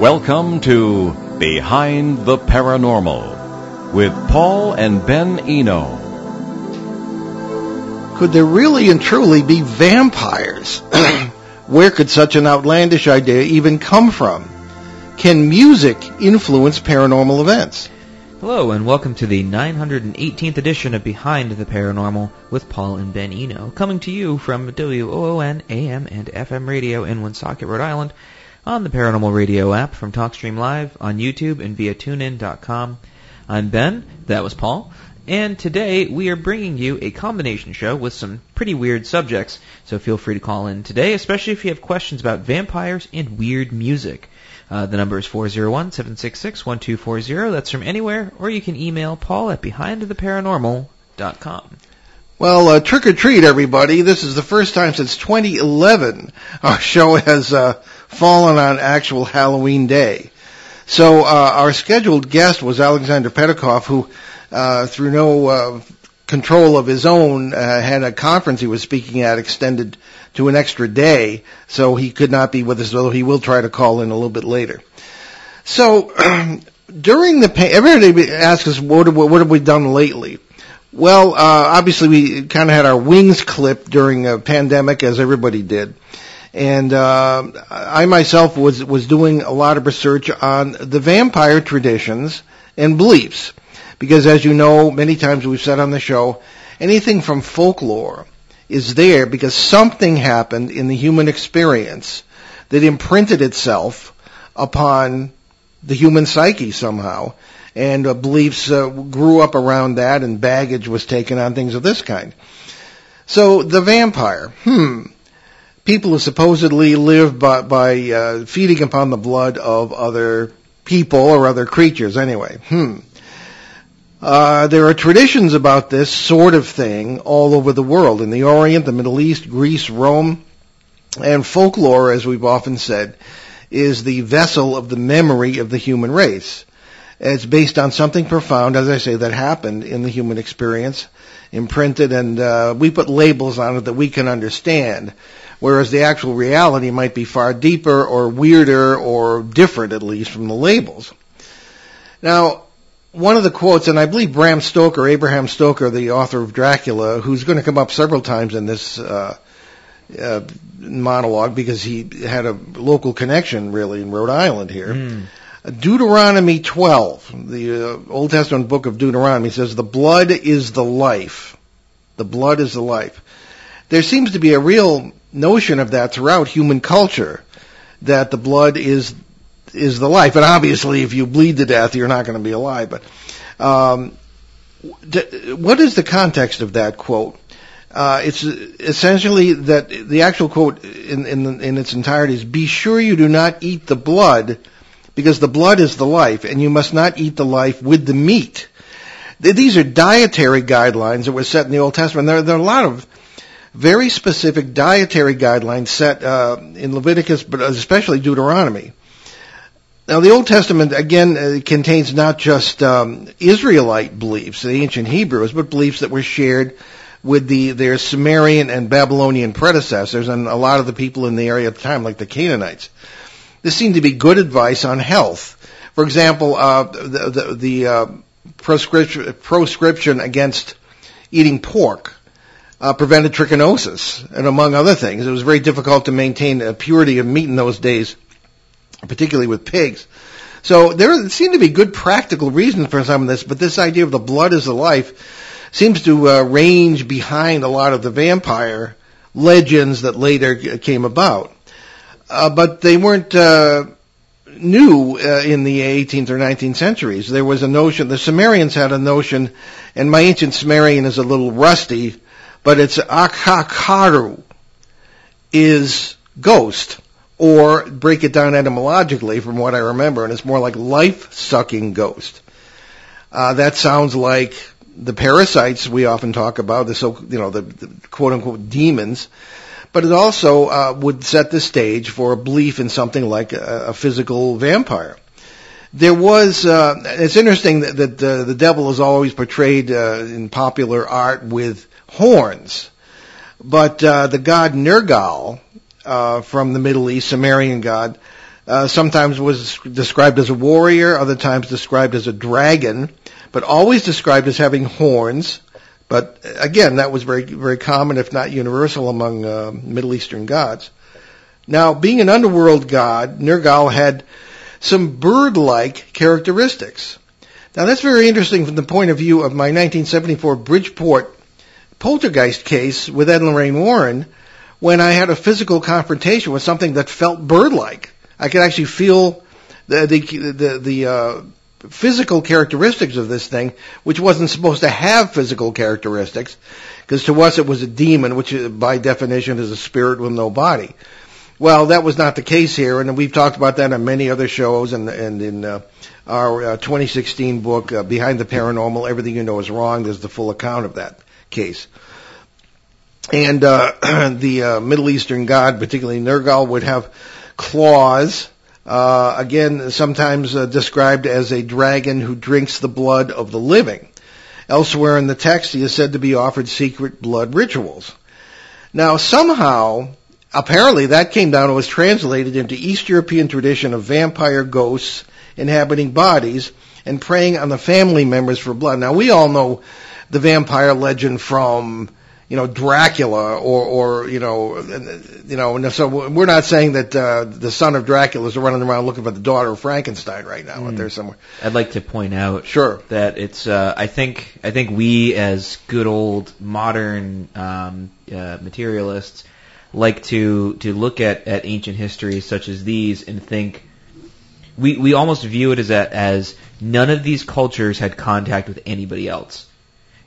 Welcome to Behind the Paranormal with Paul and Ben Eno. Could there really and truly be vampires? Where could such an outlandish idea even come from? Can music influence paranormal events? Hello, and welcome to the 918th edition of Behind the Paranormal with Paul and Ben Eno, coming to you from WOON AM and FM radio in Woonsocket, Rhode Island, on the Paranormal Radio app from TalkStream Live, on YouTube, and via TuneIn.com. I'm Ben, that was Paul, and today we are bringing you a combination show with some pretty weird subjects, so feel free to call in today, especially if you have questions about vampires and weird music. Uh, the number is 401-766-1240. That's from anywhere, or you can email paul at behindtheparanormal.com. Well, uh, trick or treat, everybody. This is the first time since 2011 our show has uh, fallen on actual Halloween day. So uh, our scheduled guest was Alexander Petikoff, who, uh, through no uh, control of his own, uh, had a conference he was speaking at extended to an extra day, so he could not be with us, although he will try to call in a little bit later. So, during the, pa- everybody asks us, what what have we done lately? Well, uh, obviously we kind of had our wings clipped during a pandemic, as everybody did. And uh, I myself was was doing a lot of research on the vampire traditions and beliefs, because as you know, many times we've said on the show, anything from folklore is there because something happened in the human experience that imprinted itself upon the human psyche somehow, and uh, beliefs uh, grew up around that, and baggage was taken on things of this kind. So the vampire, hmm, people who supposedly live by, by uh, feeding upon the blood of other people or other creatures, anyway, hmm. Uh, there are traditions about this sort of thing all over the world, in the Orient, the Middle East, Greece, Rome, and folklore, as we've often said, is the vessel of the memory of the human race. It's based on something profound, as I say, that happened in the human experience, imprinted, and uh, we put labels on it that we can understand, whereas the actual reality might be far deeper or weirder or different, at least, from the labels. Now, one of the quotes, and I believe Bram Stoker, Abraham Stoker, the author of Dracula, who's going to come up several times in this uh, uh, monologue because he had a local connection, really, in Rhode Island here. Mm. Deuteronomy 12, the uh, Old Testament book of Deuteronomy, says, The blood is the life. The blood is the life. There seems to be a real notion of that throughout human culture, that the blood is is the life. And obviously, if you bleed to death, you're not going to be alive. But um, what is the context of that quote? Uh, it's essentially that the actual quote in, in, in its entirety is, "Be sure you do not eat the blood, because the blood is the life, and you must not eat the life with the meat." These are dietary guidelines that were set in the Old Testament. There, there are a lot of very specific dietary guidelines set uh, in Leviticus, but especially Deuteronomy. Now, the Old Testament again uh, contains not just um, Israelite beliefs, the ancient Hebrews, but beliefs that were shared with the their Sumerian and Babylonian predecessors, and a lot of the people in the area at the time, like the Canaanites. This seemed to be good advice on health. For example, uh, the the, the uh, proscription, proscription against eating pork uh, prevented trichinosis, and among other things, it was very difficult to maintain a purity of meat in those days particularly with pigs. So there seem to be good practical reasons for some of this, but this idea of the blood is the life seems to uh, range behind a lot of the vampire legends that later came about. Uh, but they weren't uh, new uh, in the 18th or 19th centuries. There was a notion, the Sumerians had a notion, and my ancient Sumerian is a little rusty, but it's Akhkharu, is ghost or break it down etymologically from what I remember, and it's more like life-sucking ghost. Uh, that sounds like the parasites we often talk about, the so you know the, the quote unquote demons, but it also uh, would set the stage for a belief in something like a, a physical vampire. There was uh, it's interesting that, that uh, the devil is always portrayed uh, in popular art with horns, but uh, the god Nergal uh, from the Middle East, Sumerian god, uh, sometimes was described as a warrior, other times described as a dragon, but always described as having horns. But again, that was very, very common, if not universal, among uh, Middle Eastern gods. Now, being an underworld god, Nergal had some bird-like characteristics. Now, that's very interesting from the point of view of my 1974 Bridgeport poltergeist case with Ed and Lorraine Warren, when I had a physical confrontation with something that felt bird-like. I could actually feel the the the, the uh, physical characteristics of this thing, which wasn't supposed to have physical characteristics, because to us it was a demon, which uh, by definition is a spirit with no body. Well, that was not the case here, and we've talked about that on many other shows and, and in uh, our uh, 2016 book, uh, Behind the Paranormal, Everything You Know Is Wrong. There's the full account of that case. And uh, the uh, Middle Eastern god, particularly Nergal, would have claws. Uh, again, sometimes uh, described as a dragon who drinks the blood of the living. Elsewhere in the text, he is said to be offered secret blood rituals. Now, somehow, apparently, that came down and was translated into East European tradition of vampire ghosts inhabiting bodies and preying on the family members for blood. Now, we all know the vampire legend from you know Dracula or or you know you know and so we're not saying that uh, the son of Dracula is running around looking for the daughter of Frankenstein right now mm. out there hmm. somewhere. I'd like to point out sure that it's uh, I think I think we as good old modern um, uh, materialists like to to look at at ancient history such as these and think we we almost view it as a, as none of these cultures had contact with anybody else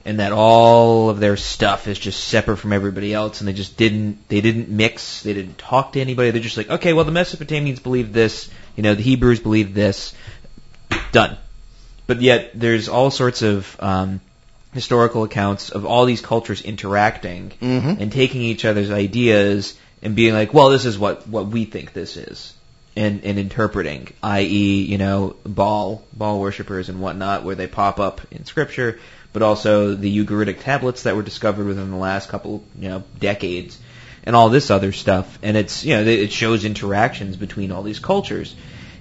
and that all of their stuff is just separate from everybody else and they just didn't they didn't mix they didn't talk to anybody they're just like okay well the mesopotamians believe this you know the hebrews believe this done but yet there's all sorts of um, historical accounts of all these cultures interacting mm-hmm. and taking each other's ideas and being like well this is what what we think this is and, and interpreting, i.e., you know, Baal, Baal worshippers and whatnot, where they pop up in scripture, but also the Ugaritic tablets that were discovered within the last couple, you know, decades, and all this other stuff. And it's, you know, it shows interactions between all these cultures,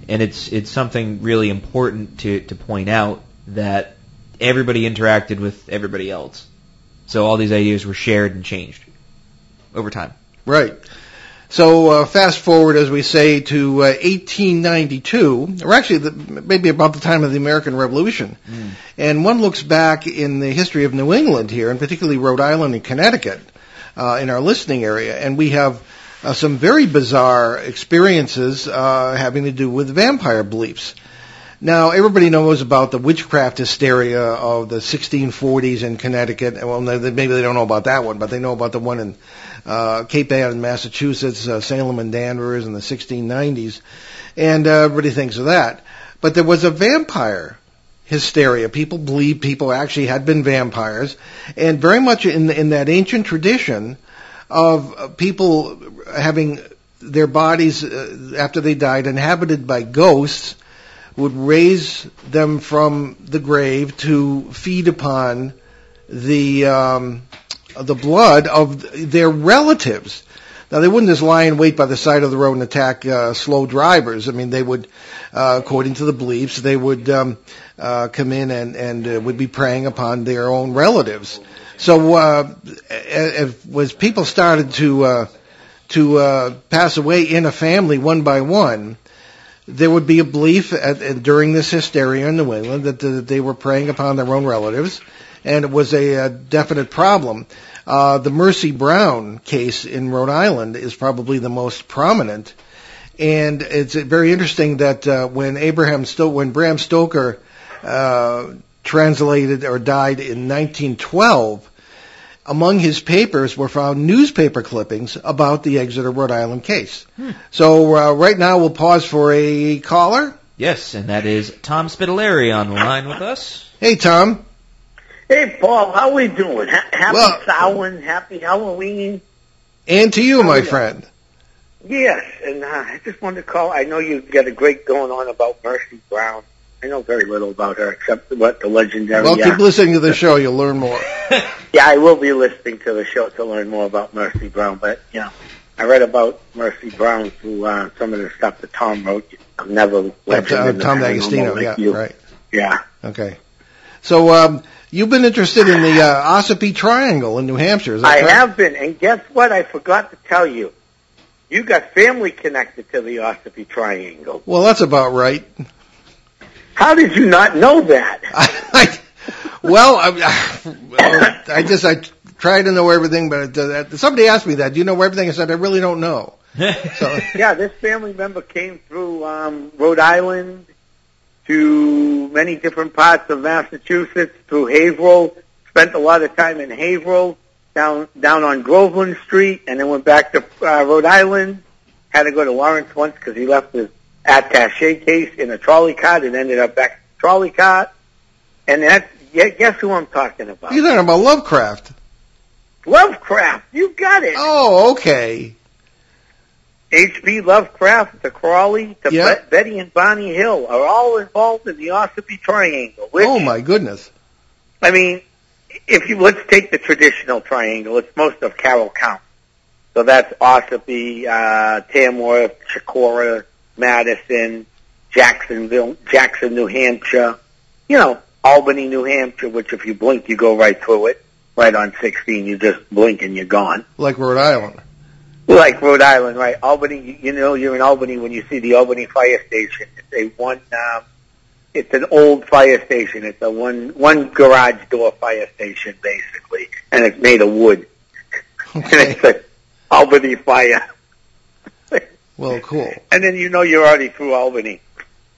and it's it's something really important to to point out that everybody interacted with everybody else. So all these ideas were shared and changed over time. Right. So uh, fast forward, as we say, to uh, 1892, or actually the, maybe about the time of the American Revolution. Mm. And one looks back in the history of New England here, and particularly Rhode Island and Connecticut, uh, in our listening area, and we have uh, some very bizarre experiences uh, having to do with vampire beliefs. Now, everybody knows about the witchcraft hysteria of the 1640s in Connecticut. Well, maybe they don't know about that one, but they know about the one in uh, Cape Ann in Massachusetts, uh, Salem and Danvers in the 1690s, and uh, everybody thinks of that. But there was a vampire hysteria. People believed people actually had been vampires, and very much in in that ancient tradition of people having their bodies uh, after they died inhabited by ghosts would raise them from the grave to feed upon the um, the blood of their relatives. Now they wouldn't just lie in wait by the side of the road and attack uh, slow drivers. I mean, they would, uh, according to the beliefs, they would um, uh, come in and and uh, would be preying upon their own relatives. So uh, as people started to uh, to uh, pass away in a family one by one, there would be a belief at, during this hysteria in New England that, that they were preying upon their own relatives and it was a, a definite problem. Uh, the Mercy Brown case in Rhode Island is probably the most prominent, and it's very interesting that uh, when Abraham Sto- when Bram Stoker uh, translated or died in 1912, among his papers were found newspaper clippings about the Exeter, Rhode Island case. Hmm. So uh, right now we'll pause for a caller. Yes, and that is Tom Spitaleri on the line with us. Hey, Tom. Hey, Paul, how are we doing? Ha- happy well, Samhain, happy Halloween. And to you, how my friend. Yes, and uh, I just wanted to call. I know you've got a great going on about Mercy Brown. I know very little about her except what the legendary. Well, keep uh, listening to the show; you'll learn more. yeah, I will be listening to the show to learn more about Mercy Brown. But you know, I read about Mercy Brown through uh, some of the stuff that Tom wrote. I've never Uh, legend uh, Tom D'Agostino, yeah, you. right. Yeah. Okay. So um, you've been interested in the uh, Ossipee Triangle in New Hampshire, I correct? have been, and guess what? I forgot to tell you. You got family connected to the Ossipee Triangle. Well, that's about right. How did you not know that? I, well, I, I just I try to know everything, but uh, somebody asked me that. Do you know everything? I said I really don't know. So yeah, this family member came through um, Rhode Island to many different parts of Massachusetts through Haverhill. Spent a lot of time in Haverhill, down down on Groveland Street, and then went back to uh, Rhode Island. Had to go to Lawrence once because he left his attaché case in a trolley cart and ended up back in the trolley cart. And that's yeah, guess who I'm talking about? you're talking about Lovecraft. Lovecraft. You got it. Oh, okay. H.P. Lovecraft, the Crawley, the. Bet- Betty and Barney Hill are all involved in the Ossipee Triangle. Which, Oh my goodness. I mean, if you let's take the traditional triangle, it's most of Carroll County. So that's Ossipee, uh, Tamworth, Chocorua, Madison, Jacksonville, Jackson, New Hampshire. You know, Albany, New Hampshire. Which, if you blink, you go right through it. Right on 16, you just blink and you're gone. Like Rhode Island. Like Rhode Island, right? Albany, you- know, you're in Albany when you see the Albany Fire Station. It's a one, um, it's an old fire station. It's a one, one garage door fire station, basically, and it's made of wood. And Okay. it's a Albany Fire. Well, cool. and then you know you're already through Albany.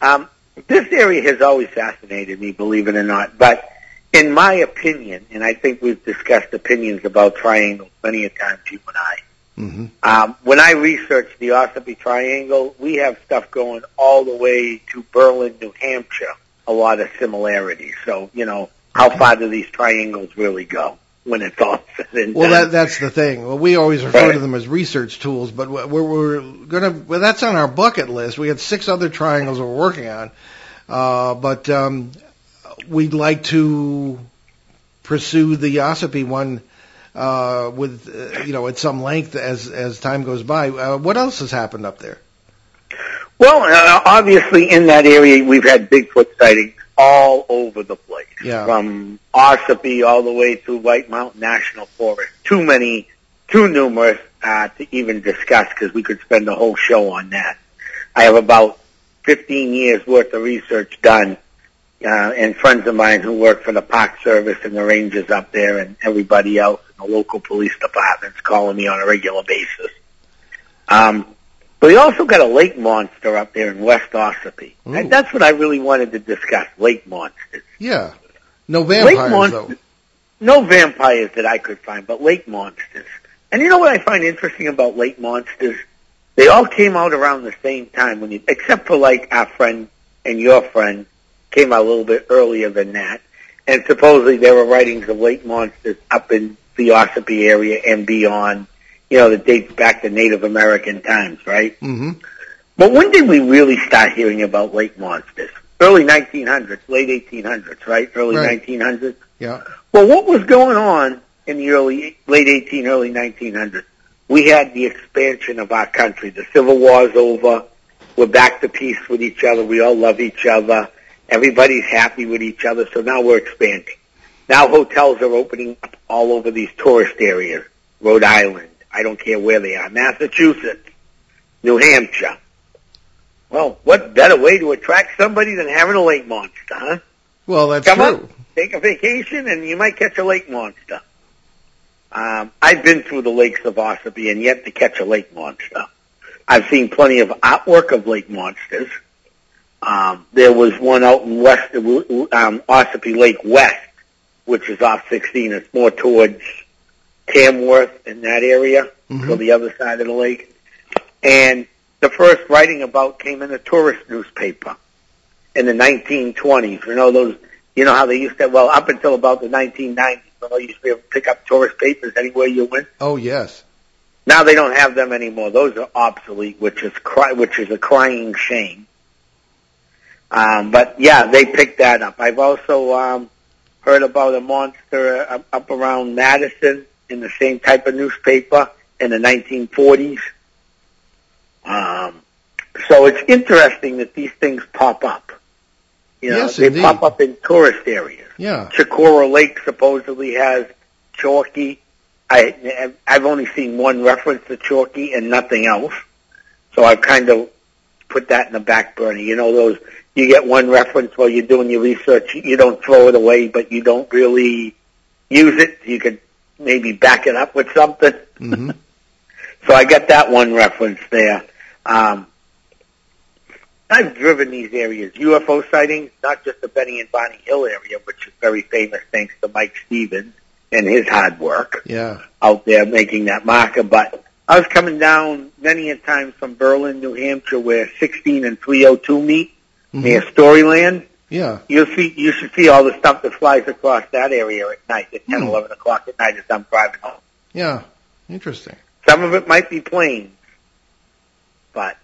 Um, this area has always fascinated me, believe it or not. But in my opinion, and I think we've discussed opinions about triangles many a times, you and I. hmm Um, when I researched the Ossipee Triangle, we have stuff going all the way to Berlin, New Hampshire. A lot of similarities. So, you know, how far do these triangles really go when it's all said and Well, done? that that's the thing. Well, we always refer Right. to them as research tools, but we're, we're gonna. Well, that's on our bucket list. We had six other triangles we're working on, uh, but um, we'd like to pursue the Ossipee one uh, with uh, you know at some length as as time goes by. Uh, what else has happened up there? Well, uh, obviously in that area we've had Bigfoot sightings all over the place. Yeah. From Ossipee all the way to White Mountain National Forest. Too many, too numerous uh, to even discuss because we could spend a whole show on that. I have about 15 years worth of research done uh, and friends of mine who work for the Park Service and the rangers up there and everybody else in the local police departments calling me on a regular basis. Um, but we also got a lake monster up there in West Ossipee. Ooh. And that's what I really wanted to discuss, lake monsters. Yeah, no vampires monsters- though. No vampires that I could find, but lake monsters. And you know what I find interesting about lake monsters? They all came out around the same time when you, except for like our friend and your friend came out a little bit earlier than that. And supposedly there were writings of lake monsters up in the Ossipee area and beyond, you know, that dates back to Native American times, right? hmm But when did we really start hearing about lake monsters? Early 1900s, late 1800s, right? Early Right. 1900s. Yeah. Well, what was going on in the early, late 18, early 1900s? We had the expansion of our country. The Civil War's over. We're back to peace with each other. We all love each other. Everybody's happy with each other. So now we're expanding. Now hotels are opening up all over these tourist areas. Rhode Island. I don't care where they are. Massachusetts. New Hampshire. Well, what better way to attract somebody than having a lake monster, huh? Well, that's Come true. up, take a vacation, and you might catch a lake monster. Um, I've been through the lakes of Ossipee and yet to catch a lake monster. I've seen plenty of artwork of lake monsters. Um, there was one out in west, um, Ossipee Lake West, which is off 16. It's more towards Tamworth in that area, Mhm. so the other side of the lake. And the first writing about came in a tourist newspaper in the 1920s. You know those. You know how they used to. Well, up until about the 1990s, you know, you used to be able to pick up tourist papers anywhere you went. Oh yes. Now they don't have them anymore. Those are obsolete, which is cry, which is a crying shame. Um, but yeah, they picked that up. I've also um, heard about a monster up, up around Madison in the same type of newspaper in the 1940s. Um, so it's interesting that these things pop up. You know, Yes, they indeed. pop up in tourist areas. Yeah. Chocorua Lake supposedly has Chalky. I, I've only seen one reference to Chalky and nothing else. So I've kind of put that in the back burner. You know, those, you get one reference while you're doing your research, you don't throw it away, but you don't really use it. You could maybe back it up with something. hmm So I got that one reference there. Um, I've driven these areas, UFO sightings, not just the Benny and Barney Hill area, which is very famous thanks to Mike Stevens and his hard work Yeah. out there making that marker. But I was coming down many a times from Berlin, New Hampshire, where 16 and 302 meet Mhm. near Storyland. Yeah. You'll see, you should see all the stuff that flies across that area at night, at 10, Hmm. 11 o'clock at night as I'm driving home. Yeah. Interesting. Some of it might be planes, but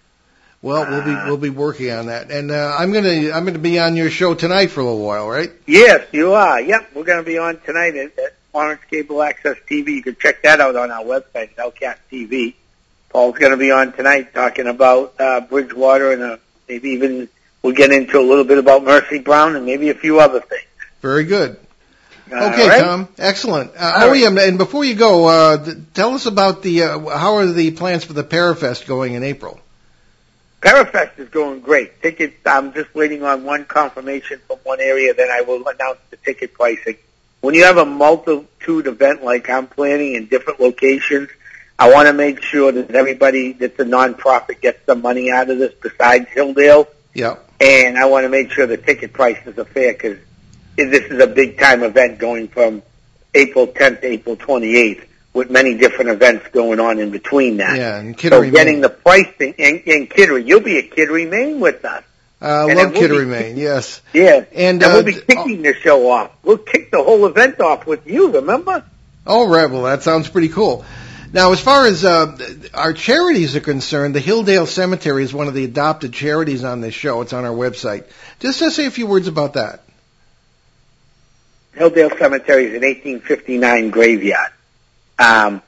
Well, we'll be Uh, we'll be working on that, and uh, I'm gonna I'm gonna be on your show tonight for a little while, right? Yes, you are. Yep, we're going to be on tonight at, at Orange Cable Access TV. You can check that out on our website, Hellcat TV. Paul's going to be on tonight talking about uh, Bridgewater and uh, maybe even we'll get into a little bit about Mercy Brown and maybe a few other things. Very good. Okay, right? Tom. Excellent. Uh, oh right. yeah, and before you go, uh, th- tell us about the uh, how are the plans for the Parafest going in April? Parafest is going great. Tickets, I'm just waiting on one confirmation from one area, then I will announce the ticket pricing. When you have a multitude event like I'm planning in different locations, I want to make sure that everybody that's a nonprofit gets some money out of this besides Hilldale, Yeah. and I want to make sure the ticket prices are fair because this is a big time event going from April 10th to April 28th with many different events going on in between that. Yeah, and So Kittery, getting Maine. the pricing in, in Kittery, you'll be at Kittery, Maine with us. uh, and love it will Maine. Yes. Yeah, And, and uh, we'll be kicking the show off. We'll kick the whole event off with you. Remember? All right. Well, that sounds pretty cool. Now, as far as uh, our charities are concerned, the Hilldale Cemetery is one of the adopted charities on this show. It's on our website. Just to say a few words about that. Hilldale Cemetery is an 1859 graveyard. Um,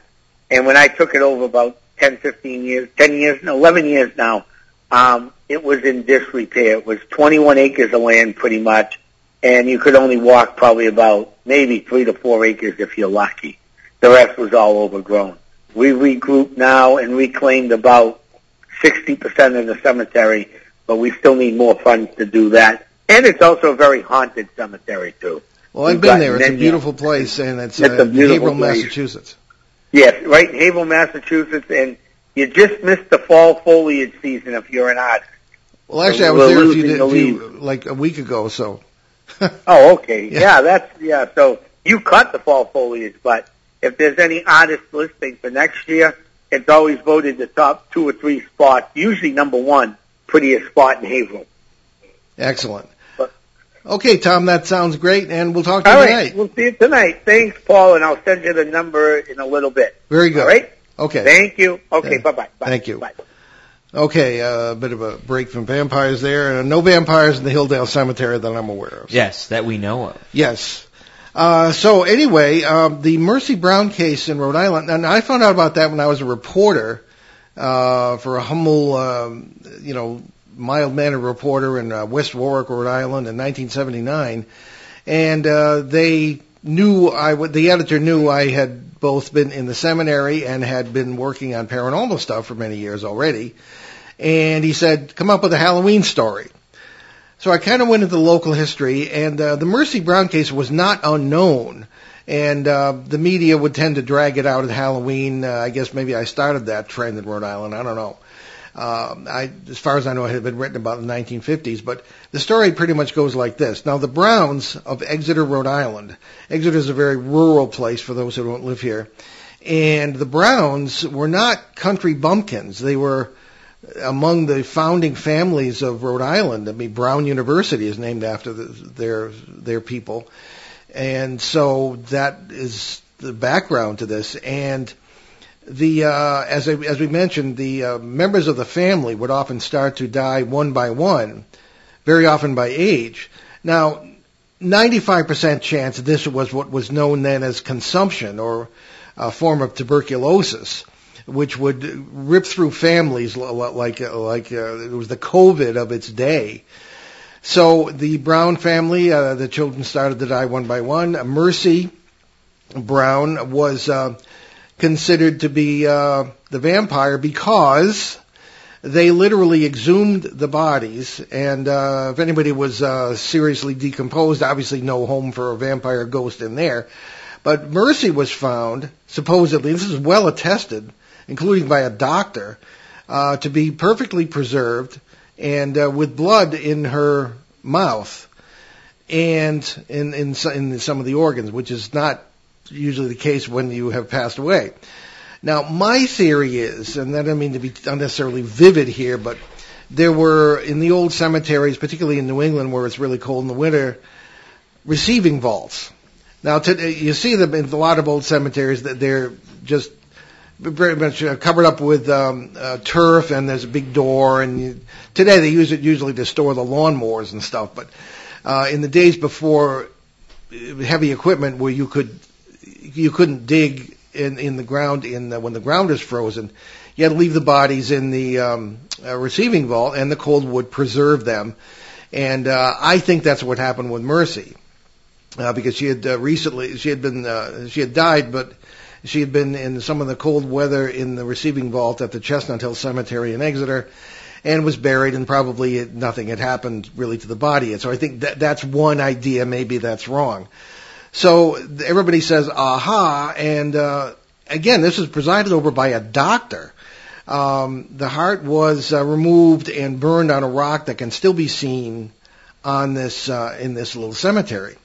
and when I took it over about 10, 15 years, 10 years, no, 11 years now, um, it was in disrepair. It was 21 acres of land pretty much, and you could only walk probably about maybe three to four acres if you're lucky. The rest was all overgrown. We regrouped now and reclaimed about 60% of the cemetery, but we still need more funds to do that. And it's also a very haunted cemetery too. Well, I've been there. It's a beautiful place, and it's, It's uh, Haverhill. Massachusetts. Yes, right in Haverhill, Massachusetts, and you just missed the fall foliage season if you're an artist. Well, actually, I was there a few, the few like a week ago. So, Oh, okay. Yeah. Yeah. that's yeah. So you cut the fall foliage, but if there's any artist listing for next year, it's always voted the top two or three spots. Usually number one, prettiest spot in Haverhill. excellent. But- Okay, Tom, that sounds great, and we'll talk to All you right, tonight. we'll see you tonight. Thanks, Paul, and I'll send you the number in a little bit. Very good. All right. Okay. Thank you. Okay. Yeah. Bye-bye. Bye. Thank you. Bye. Okay, uh, a bit of a break from vampires there. Uh, no vampires in the Hilldale Cemetery that I'm aware of. Yes, that we know of. Yes. Uh, so anyway, um, the Mercy Brown case in Rhode Island, and I found out about that when I was a reporter uh, for a humble, um, you know, mild-mannered reporter in uh, West Warwick, Rhode Island, in 1979, and uh, they knew I. The editor knew I had both been in the seminary and had been working on paranormal stuff for many years already, and he said, "Come up with a Halloween story." So I kind of went into local history, and uh, the Mercy Brown case was not unknown. And uh, the media would tend to drag it out at Halloween. Uh, I guess maybe I started that trend in Rhode Island. I don't know. Um, I, as far as I know, it had been written about in the 1950s. But the story pretty much goes like this. Now, the Browns of Exeter, Rhode Island. Exeter is a very rural place for those who don't live here. And the Browns were not country bumpkins. They were among the founding families of Rhode Island. I mean, Brown University is named after the, their their people, and so that is the background to this. And the uh, as I, as we mentioned, the uh, members of the family would often start to die one by one, very often by age. Now, 95% chance this was what was known then as consumption or a form of tuberculosis which would rip through families like like uh, it was the COVID of its day. So the Brown family, uh, the children started to die one by one. Mercy Brown was uh, considered to be uh, the vampire because they literally exhumed the bodies, and uh, if anybody was uh, seriously decomposed, obviously no home for a vampire ghost in there. But Mercy was found, supposedly, this is well attested, including by a doctor, uh, to be perfectly preserved and uh, with blood in her mouth and in, in, in some of the organs, which is not usually the case when you have passed away. Now, my theory is, and I don't mean to be unnecessarily vivid here, but there were in the old cemeteries, particularly in New England where it's really cold in the winter, receiving vaults. Now, today you see them in a lot of old cemeteries that they're just very much uh, covered up with um, uh, turf, and there's a big door. And you, today they use it usually to store the lawnmowers and stuff. But uh, in the days before heavy equipment, where you could you couldn't dig in in the ground in the, when the ground is frozen, you had to leave the bodies in the um, uh, receiving vault, and the cold would preserve them. And uh, I think that's what happened with Mercy, uh, because she had uh, recently she had been uh, she had died, but she had been in some of the cold weather in the receiving vault at the Chestnut Hill Cemetery in Exeter and was buried and probably nothing had happened really to the body. And so I think that that's one idea. Maybe that's wrong. So everybody says, aha. And, uh, again, this was presided over by a doctor. Um, the heart was uh, removed and burned on a rock that can still be seen on this, uh, in this little cemetery.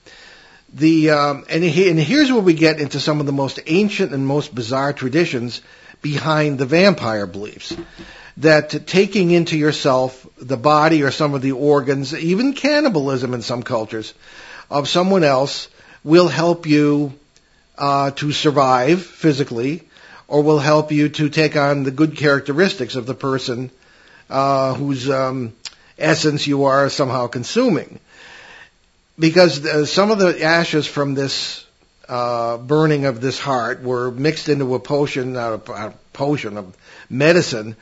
The um, and, he, and here's where we get into some of the most ancient and most bizarre traditions behind the vampire beliefs. That taking into yourself the body or some of the organs, even cannibalism in some cultures, of someone else will help you uh, to survive physically, or will help you to take on the good characteristics of the person uh, whose um, essence you are somehow consuming because uh, some of the ashes from this uh, burning of this heart were mixed into a potion, a, a potion of medicine,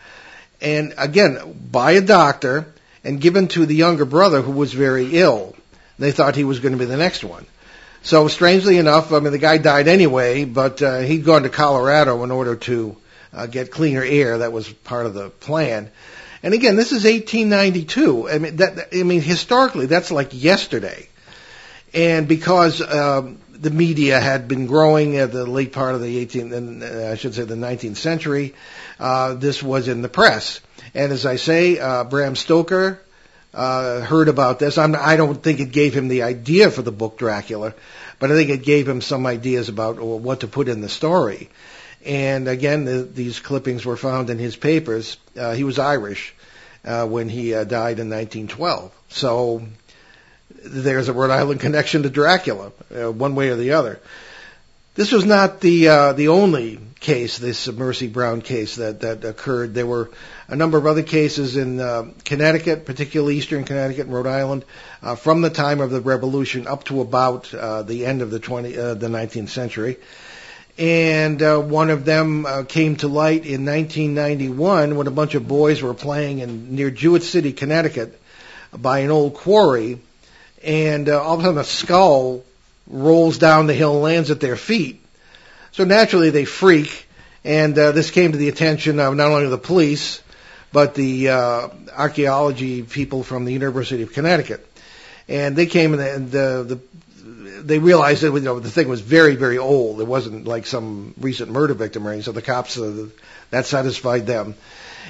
and again by a doctor and given to the younger brother who was very ill. They thought he was going to be the next one. So strangely enough, I mean the guy died anyway, but uh, he'd gone to Colorado in order to uh, get cleaner air. That was part of the plan. And again, this is 1892. I mean, that, I mean, historically, that's like yesterday. And because um, the media had been growing at the late part of the 18th, uh, I should say the 19th century, uh, this was in the press. And as I say, uh, Bram Stoker uh, heard about this. I'm, I don't think it gave him the idea for the book Dracula, but I think it gave him some ideas about what to put in the story. And again, the, these clippings were found in his papers. Uh, he was Irish uh, when he uh, died in 1912. So there's a Rhode Island connection to Dracula, uh, one way or the other. This was not the uh, the only case, this Mercy Brown case that that occurred. There were a number of other cases in uh, Connecticut, particularly Eastern Connecticut and Rhode Island, uh, from the time of the Revolution up to about uh, the end of the 20 uh, the 19th century. And uh, one of them uh, came to light in 1991 when a bunch of boys were playing in near Jewett City, Connecticut, by an old quarry and all of a sudden a skull rolls down the hill and lands at their feet. So naturally they freak, and uh, this came to the attention of not only the police, but the uh, archaeology people from the University of Connecticut. And they came and the, the, the they realized that you know, the thing was very, very old. It wasn't like some recent murder victim or anything. So the cops, uh, that satisfied them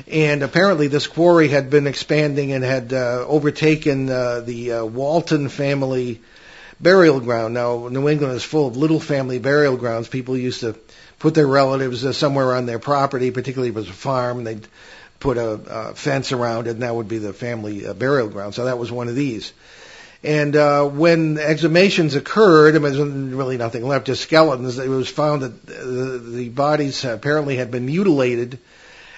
and apparently this quarry had been expanding and had uh, overtaken uh, the uh, Walton family burial ground. Now, New England is full of little family burial grounds. People used to put their relatives uh, somewhere on their property, particularly if it was a farm. They'd put a, a fence around it, and that would be the family uh, burial ground. So that was one of these. And uh, when exhumations occurred, I mean, there was really nothing left, just skeletons. It was found that the, the bodies apparently had been mutilated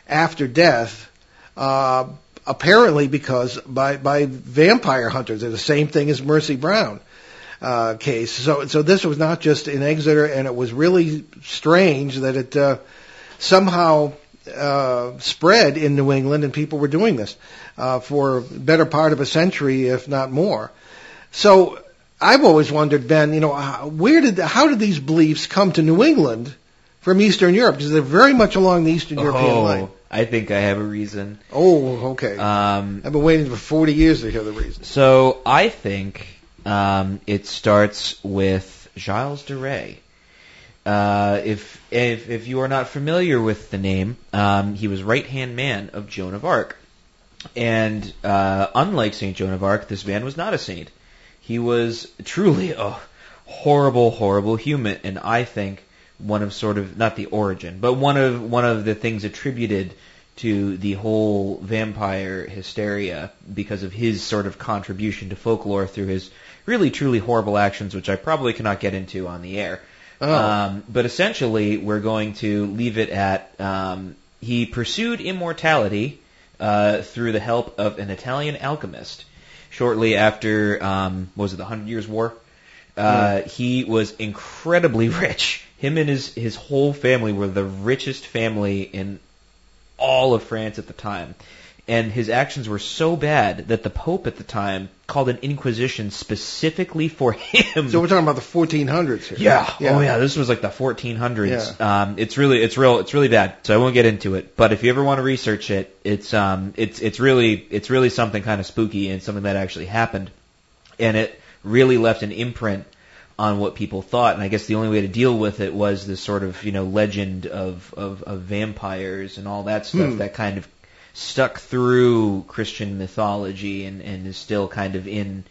after death, uh, apparently because by by vampire hunters. They're the same thing as Mercy Brown uh, case. So so this was not just in Exeter, and it was really strange that it uh, somehow uh, spread in New England, and people were doing this uh, for a better part of a century, if not more. So I've always wondered, Ben, you know, where did how did these beliefs come to New England from Eastern Europe? Because they're very much along the Eastern European oh, line. I think I have a reason. Oh, okay. Um, I've been waiting for 40 years to hear the reason. So I think um, it starts with Gilles de Rais. Uh, if, if if you are not familiar with the name, um, he was right hand man of Joan of Arc, and uh, unlike Saint Joan of Arc, this man was not a saint. He was truly a horrible, horrible human, and I think one of sort of not the origin, but one of one of the things attributed to the whole vampire hysteria because of his sort of contribution to folklore through his really truly horrible actions, which I probably cannot get into on the air. Oh. Um, but essentially, we're going to leave it at um, he pursued immortality uh, through the help of an Italian alchemist. Shortly after, um, what was it the Hundred Years' War? Uh, He was incredibly rich. Him and his his whole family were the richest family in all of France at the time. And his actions were so bad that the Pope at the time called an inquisition specifically for him. So we're talking about the 1400s here. Yeah. Oh yeah. This was like the 1400s. Um, it's really, it's real, it's really bad. So I won't get into it. But if you ever want to research it, it's, um, it's, it's really, it's really something kind of spooky and something that actually happened. And it really left an imprint on what people thought. And I guess the only way to deal with it was this sort of, you know, legend of, of, of vampires and all that stuff Hmm. that kind of stuck through Christian mythology and, and is still kind of in,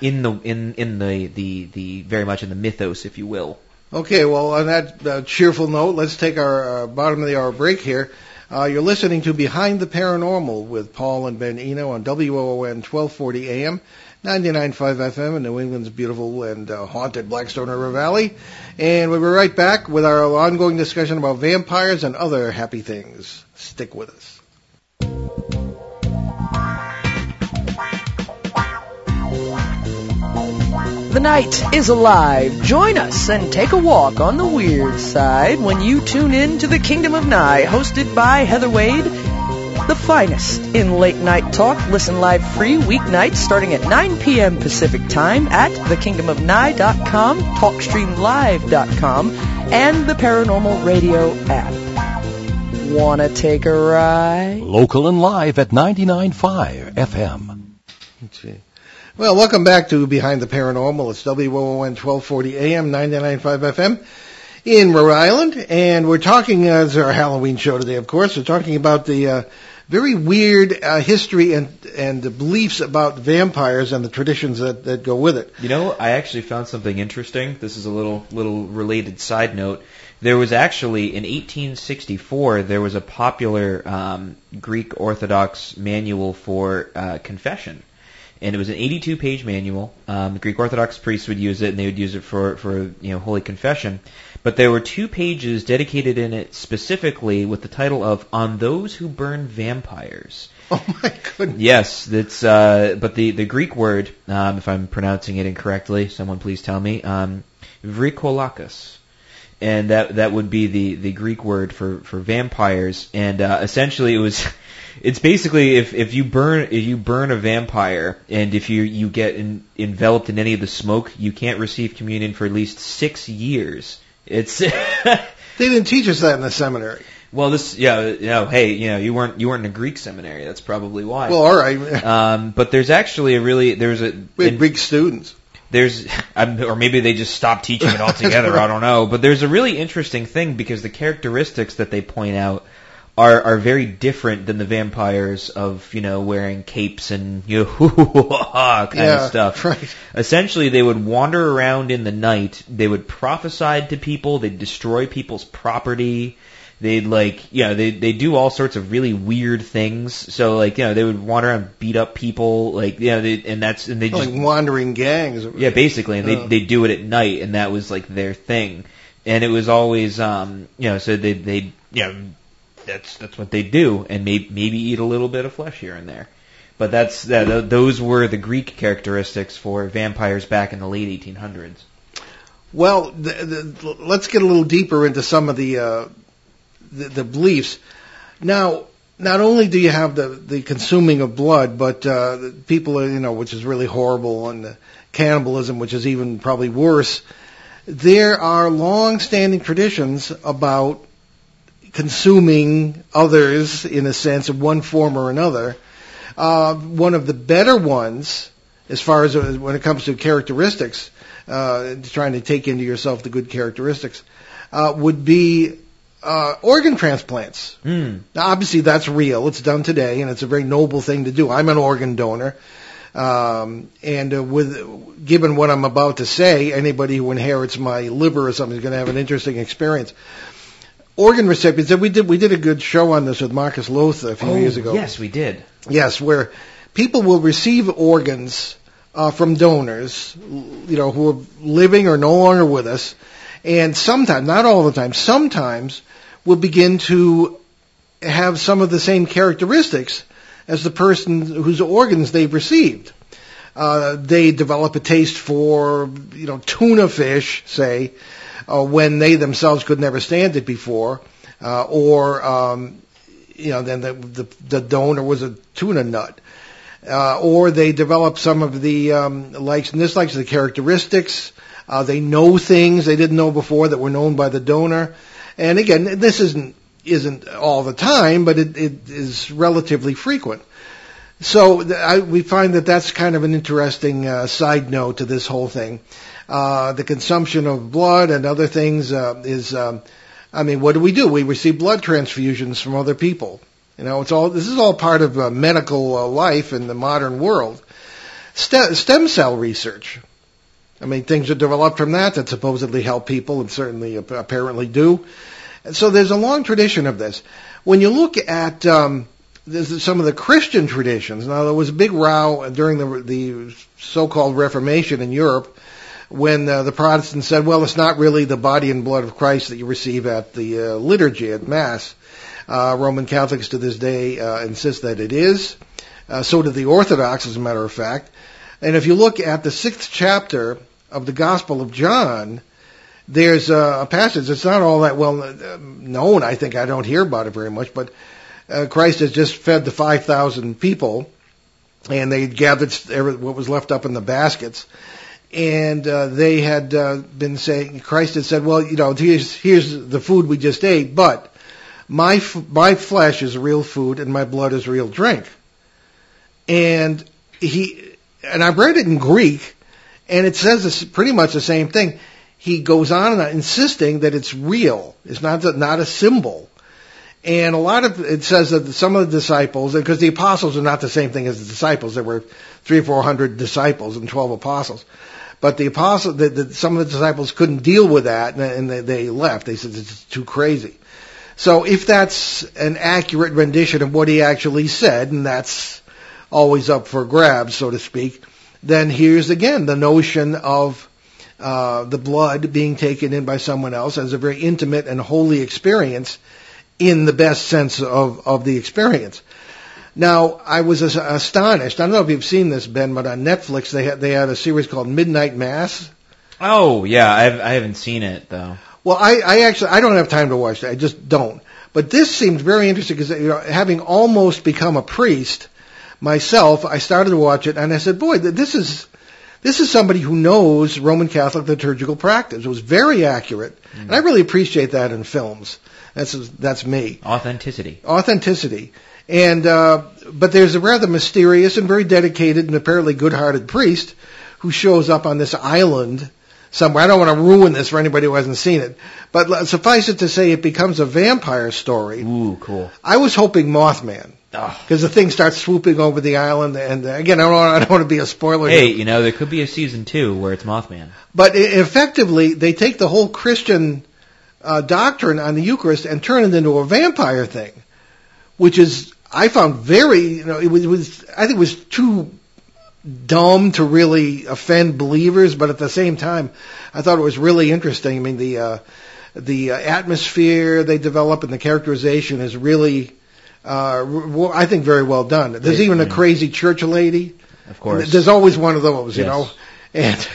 in the, in, in the, the, the, very much in the mythos, if you will. Okay, well, on that uh, cheerful note, let's take our uh, bottom of the hour break here. Uh, you're listening to Behind the Paranormal with Paul and Ben Eno on WOON 1240 AM, 99.5 FM in New England's beautiful and uh, haunted Blackstone River Valley. And we'll be right back with our ongoing discussion about vampires and other happy things. Stick with us. The night is alive. Join us and take a walk on the weird side when you tune in to the Kingdom of Nye, hosted by Heather Wade. The finest in late night talk. Listen live free weeknights starting at 9 p.m. Pacific time at thekingdomofnye.com, talkstreamlive.com, and the Paranormal Radio app. Wanna take a ride? Local and live at 99.5 FM. Well, welcome back to Behind the Paranormal. It's WOON 1240 AM, 99.5 FM in Rhode Island. And we're talking, uh, it's our Halloween show today, of course. We're talking about the uh, very weird uh, history and, and the beliefs about vampires and the traditions that, that go with it. You know, I actually found something interesting. This is a little little related side note. There was actually in 1864 there was a popular um, Greek Orthodox manual for uh, confession, and it was an 82 page manual. Um, Greek Orthodox priests would use it, and they would use it for for you know holy confession. But there were two pages dedicated in it specifically with the title of "On Those Who Burn Vampires." Oh my goodness. Yes, that's. Uh, but the the Greek word, um, if I'm pronouncing it incorrectly, someone please tell me. Um, vrykolakas, and that that would be the the Greek word for for vampires. And uh, essentially, it was. It's basically if if you burn if you burn a vampire and if you you get in, enveloped in any of the smoke, you can't receive communion for at least six years. It's They didn't teach us that in the seminary. well, this yeah, you know, hey, you know, you weren't you weren't in a Greek seminary. That's probably why. Well, all right. Um, but there's actually a really there's a we had in- Greek students. There's or maybe they just stopped teaching it altogether. I don't know. But there's a really interesting thing because the characteristics that they point out are are very different than the vampires of you know wearing capes and you know kind yeah, of stuff. Right. Essentially, they would wander around in the night. They would prophesy to people. They'd destroy people's property. They'd like, you know, they they do all sorts of really weird things. So like, you know, they would wander around, beat up people, like, you know, they, and that's and they just Like wandering gangs. yeah, basically, and they Oh. they do it at night, and that was like their thing, and it was always um you know so they they you know that's that's what they do, and maybe maybe eat a little bit of flesh here and there, but that's that those were the Greek characteristics for vampires back in the late 1800s. Well, the, the, let's get a little deeper into some of the, uh, the the beliefs. Now, not only do you have the the consuming of blood, but uh, people, are, you know, which is really horrible, and the cannibalism, which is even probably worse. There are long-standing traditions about consuming others in a sense of one form or another. Uh, one of the better ones, as far as uh, when it comes to characteristics, uh, trying to take into yourself the good characteristics, uh, would be uh, organ transplants. Mm. Now, obviously, that's real. It's done today, and it's a very noble thing to do. I'm an organ donor. Um, and uh, with given what I'm about to say, anybody who inherits my liver or something is going to have an interesting experience. Organ recipients. and We did we did a good show on this with Marcus Lotha a few oh, years ago. Yes, we did. Yes, where people will receive organs uh, from donors, you know, who are living or no longer with us, and sometimes, not all the time, sometimes will begin to have some of the same characteristics as the person whose organs they've received. Uh, they develop a taste for, you know, tuna fish, say, uh, when they themselves could never stand it before, uh, or, um, you know, then the, the, the donor was a tuna nut. Uh, or they develop some of the um, likes and dislikes, the characteristics. Uh, they know things they didn't know before that were known by the donor. And again, this isn't isn't all the time, but it, it is relatively frequent. So I, we find that that's kind of an interesting uh, side note to this whole thing. Uh, the consumption of blood and other things uh, is, um, I mean, what do we do? We receive blood transfusions from other people. You know, it's all this is all part of uh, medical uh, life in the modern world. Stem, stem cell research. I mean, things are developed from that that supposedly help people, and certainly apparently do. So there's a long tradition of this. When you look at um, some of the Christian traditions, now there was a big row during the, the so-called Reformation in Europe when uh, the Protestants said, well, it's not really the body and blood of Christ that you receive at the uh, liturgy, at Mass. Uh, Roman Catholics to this day uh, insist that it is. Uh, so do the Orthodox, as a matter of fact. And if you look at the sixth chapter of the Gospel of John, there's a passage that's not all that well known. I think I don't hear about it very much, but uh, Christ has just fed the 5,000 people, and they gathered what was left up in the baskets. And uh, they had uh, been saying, Christ had said, well, you know, here's, here's the food we just ate, but my, f- my flesh is real food and my blood is real drink. And he, and I read it in Greek, and it says this, pretty much the same thing. He goes on and insisting that it's real. It's not, not a symbol. And a lot of it says that some of the disciples, because the apostles are not the same thing as the disciples. There were three or four hundred disciples and twelve apostles. But the apostle, the, the, some of the disciples couldn't deal with that, and, and they, they left. They said it's too crazy. So if that's an accurate rendition of what he actually said, and that's always up for grabs, so to speak, then here's again the notion of uh, the blood being taken in by someone else as a very intimate and holy experience in the best sense of, of the experience. Now, I was astonished. I don't know if you've seen this, Ben, but on Netflix they had, they had a series called Midnight Mass. Oh, yeah, I've, I haven't seen it though. Well, I, I actually, I don't have time to watch that. I just don't. But this seems very interesting because, you know, having almost become a priest myself, I started to watch it and I said, boy, this is, this is somebody who knows Roman Catholic liturgical practice. It was very accurate. Mm. And I really appreciate that in films. That's, that's me. Authenticity. Authenticity. And, uh, but there's a rather mysterious and very dedicated and apparently good-hearted priest who shows up on this island somewhere. I don't want to ruin this for anybody who hasn't seen it, but suffice it to say, it becomes a vampire story. Ooh, cool. I was hoping Mothman. Because oh. the thing starts swooping over the island, and uh, again, I don't, want, I don't want to be a spoiler. Hey, here. you know, there could be a season two where it's Mothman. But effectively, they take the whole Christian uh, doctrine on the Eucharist and turn it into a vampire thing, which is I found very, you know, it was, it was I think it was too dumb to really offend believers, but at the same time, I thought it was really interesting. I mean, the uh, the uh, atmosphere they develop and the characterization is really, uh, I think, very well done. There's even a crazy church lady. Of course. There's always one of those, you yes. know,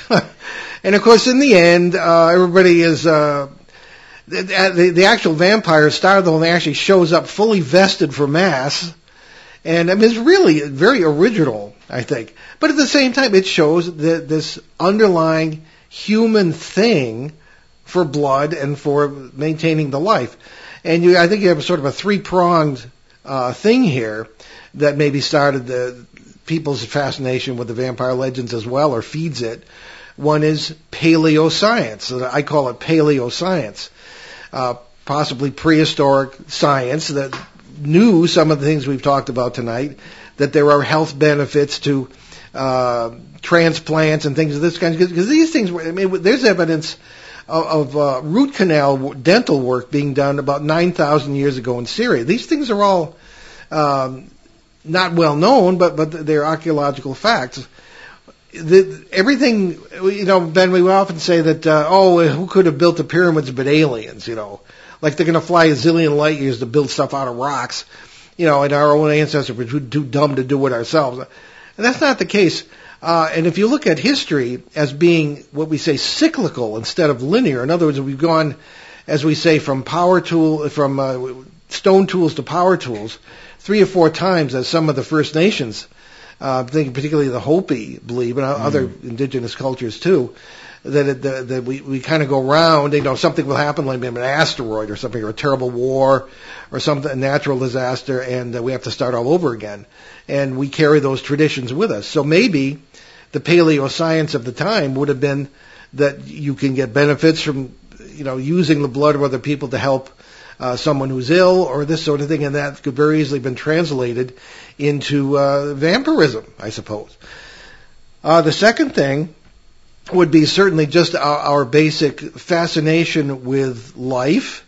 and and of course, in the end, uh, everybody is. Uh, the, the, the actual vampire star though actually shows up fully vested for mass, and I mean it's really very original, I think. But at the same time, it shows that this underlying human thing for blood and for maintaining the life. And you, I think you have a sort of a three pronged uh, thing here that maybe started the people's fascination with the vampire legends as well, or feeds it. One is paleoscience. I call it paleoscience. Uh, possibly prehistoric science that knew some of the things we've talked about tonight, that there are health benefits to uh, transplants and things of this kind. Because these things, I mean, there's evidence of, of uh, root canal dental work being done about 9,000 years ago in Syria. These things are all um, not well known, but but they're archaeological facts. The, everything, you know, Ben, we often say that, uh, oh, who could have built the pyramids but aliens, you know? Like they're going to fly a zillion light years to build stuff out of rocks, you know, and our own ancestors were too, too dumb to do it ourselves. And that's not the case. Uh, and if you look at history as being what we say cyclical instead of linear, in other words, we've gone, as we say, from power tool, from uh, stone tools to power tools, three or four times as some of the First Nations, uh, thinking particularly the Hopi believe, and mm. other indigenous cultures too, that it, that, that we, we kind of go around, you know, something will happen like maybe an asteroid or something, or a terrible war, or something, a natural disaster, and uh, we have to start all over again. And we carry those traditions with us. So maybe the paleo science of the time would have been that you can get benefits from, you know, using the blood of other people to help uh, someone who's ill or this sort of thing, and that could very easily have been translated into uh, vampirism, I suppose. Uh, the second thing would be certainly just our, our basic fascination with life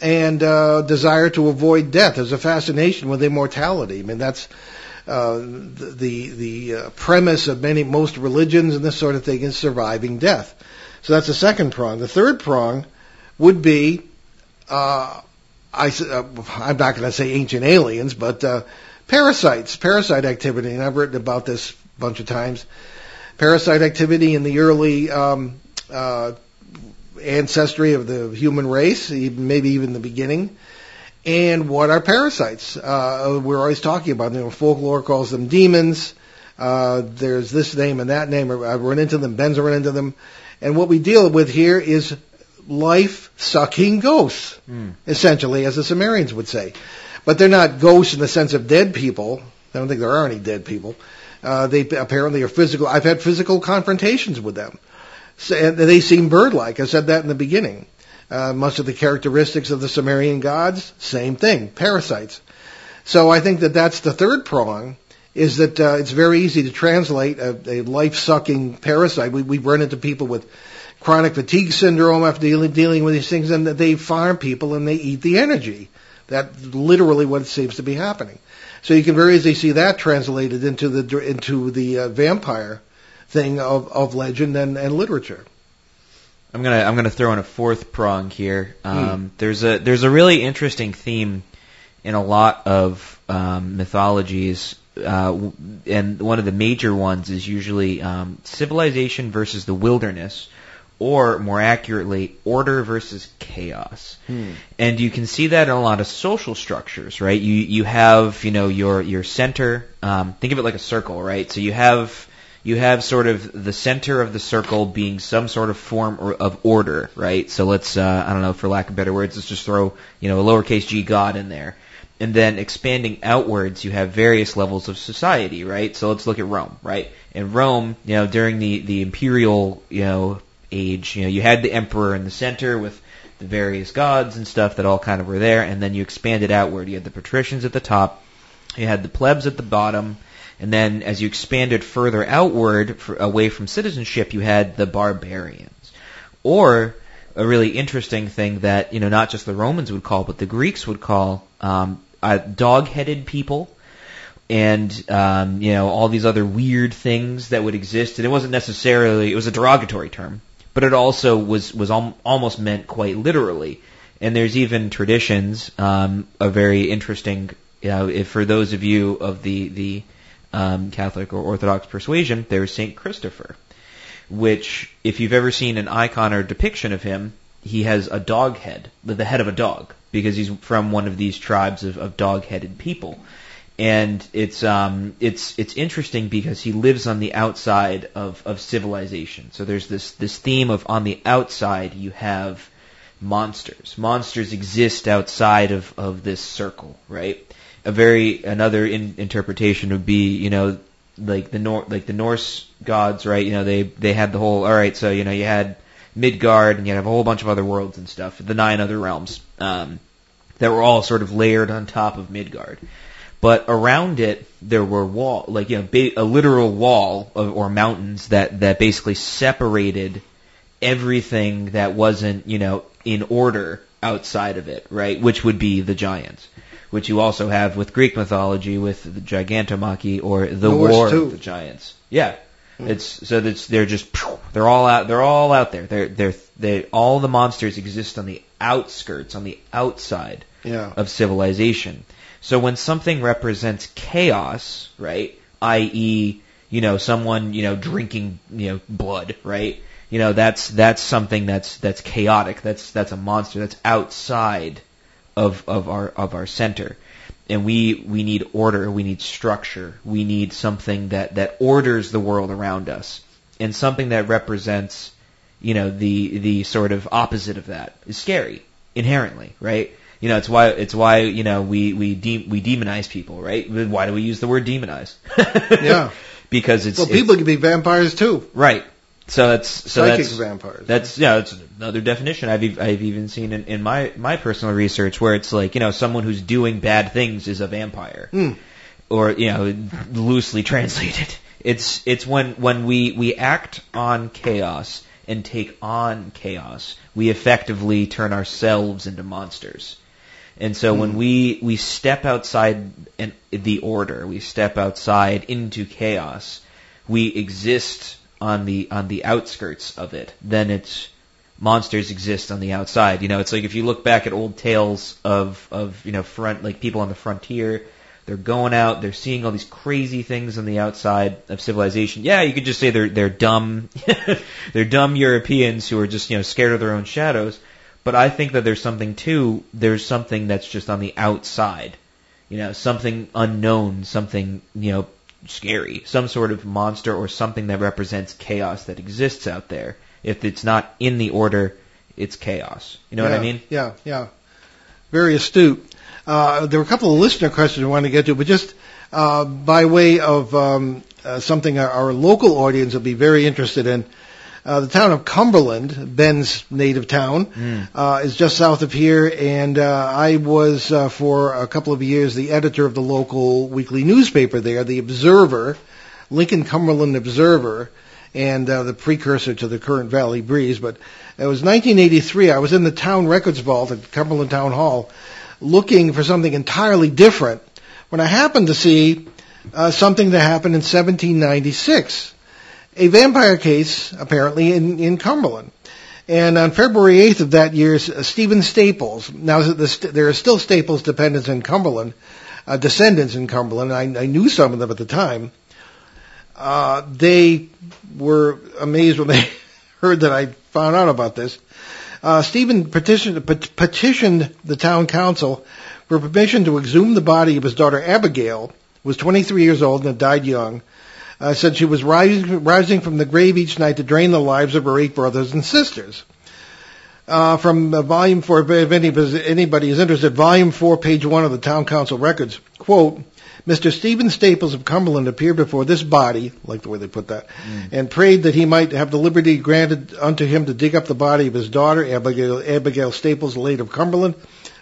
and uh, desire to avoid death. There's a fascination with immortality. I mean, that's uh, the the uh, premise of many most religions and this sort of thing is surviving death. So that's the second prong. The third prong would be uh, I, uh, I'm not going to say ancient aliens, but uh, parasites, parasite activity, and I've written about this a bunch of times. Parasite activity in the early um, uh, ancestry of the human race, even, maybe even the beginning. And what are parasites? Uh, we're always talking about them. You know, folklore calls them demons. Uh, there's this name and that name. I've run into them. Ben's run into them. And what we deal with here is life sucking ghosts, mm. essentially, as the Sumerians would say. But they're not ghosts in the sense of dead people. I don't think there are any dead people. Uh, they apparently are physical. I've had physical confrontations with them. So, and they seem bird-like. I said that in the beginning. Uh, much of the characteristics of the Sumerian gods, same thing, parasites. So I think that that's the third prong, is that uh, it's very easy to translate a, a life-sucking parasite. We, we run into people with chronic fatigue syndrome after dealing, dealing with these things, and that they farm people and they eat the energy. That's literally what seems to be happening. So you can very easily see that translated into the into the uh, vampire thing of, of legend and, and literature. I'm gonna I'm gonna throw in a fourth prong here. Hmm. Um, hmm. There's a there's a really interesting theme in a lot of um, mythologies, uh, and one of the major ones is usually um, civilization versus the wilderness, or more accurately, order versus chaos. Hmm. And you can see that in a lot of social structures, right? You you have you know your your center. Um, think of it like a circle, right? So you have you have sort of the center of the circle being some sort of form or, of order, right? So let's uh, I don't know, for lack of better words, let's just throw you know a lowercase g god in there. And then expanding outwards, you have various levels of society, right? So let's look at Rome, right? In Rome, you know, during the, the imperial, you know, age. You know, you had the emperor in the center with the various gods and stuff that all kind of were there, and then you expanded outward. You had the patricians at the top, you had the plebs at the bottom, and then as you expanded further outward, for, away from citizenship, you had the barbarians. Or a really interesting thing that you know not just the Romans would call, but the Greeks would call um, uh, dog-headed people and um, you know all these other weird things that would exist. And it wasn't necessarily it was a derogatory term, but it also was was al- almost meant quite literally. And there's even traditions, um, a very interesting, you know, if for those of you of the the um, Catholic or Orthodox persuasion, there's Saint Christopher, which if you've ever seen an icon or depiction of him, he has a dog head, the head of a dog, because he's from one of these tribes of, of dog-headed people. And it's um it's it's interesting because he lives on the outside of, of civilization. So there's this this theme of on the outside you have monsters. Monsters exist outside of, of this circle, right? A very another in, interpretation would be, you know, like the Nor like the Norse gods, right? You know, they they had the whole all right. So you know, you had Midgard, and you have a whole bunch of other worlds and stuff, the nine other realms um, that were all sort of layered on top of Midgard. But around it, there were wall, like you know, ba- a literal wall of, or mountains that that basically separated everything that wasn't you know in order outside of it, right? Which would be the giants, which you also have with Greek mythology with the Gigantomachy or the War too. of the Giants. Yeah, hmm. it's so that's they're just they're all out they're all out there. They're they're they all the monsters exist on the outskirts, on the outside Yeah. of civilization. So when something represents chaos, right, i.e., you know, someone, you know, drinking, you know, blood, right? You know, that's that's something that's that's chaotic. That's that's a monster that's outside of of our of our center. And we we need order, we need structure, we need something that that orders the world around us. And something that represents you know the the sort of opposite of that is scary inherently, right? You know, it's why it's why you know we we de- we demonize people, right? Why do we use the word demonize? Yeah. because it's Well, it's- people can be vampires too. right. So that's so Psychic that's vampires. that's yeah, that's another definition I've I've even seen in, in my my personal research where it's like you know someone who's doing bad things is a vampire, Hmm. or you know loosely translated. It's it's when when we we act on chaos and take on chaos, we effectively turn ourselves into monsters. And so when we we step outside an, the order, we step outside into chaos, we exist on the on the outskirts of it. Then it's monsters exist on the outside. You know, it's like if you look back at old tales of of you know front like people on the frontier, they're going out, they're seeing all these crazy things on the outside of civilization. Yeah, you could just say they're they're dumb, they're dumb Europeans who are just you know scared of their own shadows. But I think that there's something too. There's something that's just on the outside. You know, something unknown, something you know scary, some sort of monster or something that represents chaos that exists out there. If it's not in the order, it's chaos. You know what I mean? Yeah, yeah. Very astute. Uh, there were a couple of listener questions I wanted to get to, but just uh, by way of um, uh, something our, our local audience will be very interested in. Uh, the town of Cumberland, Ben's native town, uh, is just south of here, and uh, I was uh, for a couple of years the editor of the local weekly newspaper there, the Observer, Lincoln Cumberland Observer, and uh, the precursor to the current Valley Breeze. But it was 1983. I was in the town records vault at Cumberland Town Hall, looking for something entirely different, when I happened to see uh, something that happened in 1796 a vampire case, apparently, in, in Cumberland. And on February 8th of that year, Stephen Staples, now the, there are still Staples dependents in Cumberland, uh, descendants in Cumberland, I, I knew some of them at the time, uh, they were amazed when they heard that I found out about this. Uh, Stephen petitioned, pet- petitioned the town council for permission to exhume the body of his daughter Abigail, who was 23 years old and had died young. Uh, said she was rising, rising from the grave each night to drain the lives of her eight brothers and sisters. Uh, from uh, volume four, if anybody is interested, volume four, page one of the town council records, quote, Mr. Stephen Staples of Cumberland appeared before this body, like the way they put that, and prayed that he might have the liberty granted unto him to dig up the body of his daughter, Abigail, Abigail Staples, late of Cumberland,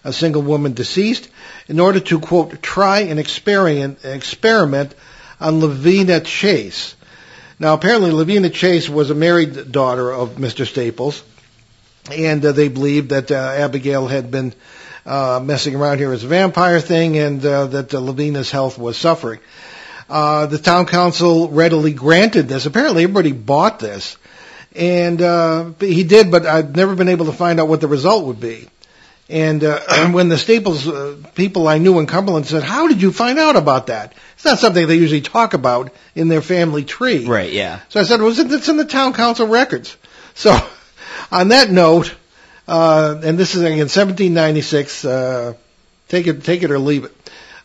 a single woman deceased, in order to, quote, try and experiment, experiment on Lavina Chase. Now, apparently, Lavina Chase was a married daughter of Mr. Staples, and uh, they believed that uh, Abigail had been uh, messing around here as a vampire thing, and uh, that uh, Lavina's health was suffering. Uh, the town council readily granted this. Apparently, everybody bought this, and uh, he did, but I've never been able to find out what the result would be. And uh, when the Staples uh, people I knew in Cumberland said, "How did you find out about that?" It's not something they usually talk about in their family tree. Right. Yeah. So I said, "Was "Well, it's in the town council records." So, on that note, Uh, and this is again 1796. Uh, take it, take it or leave it.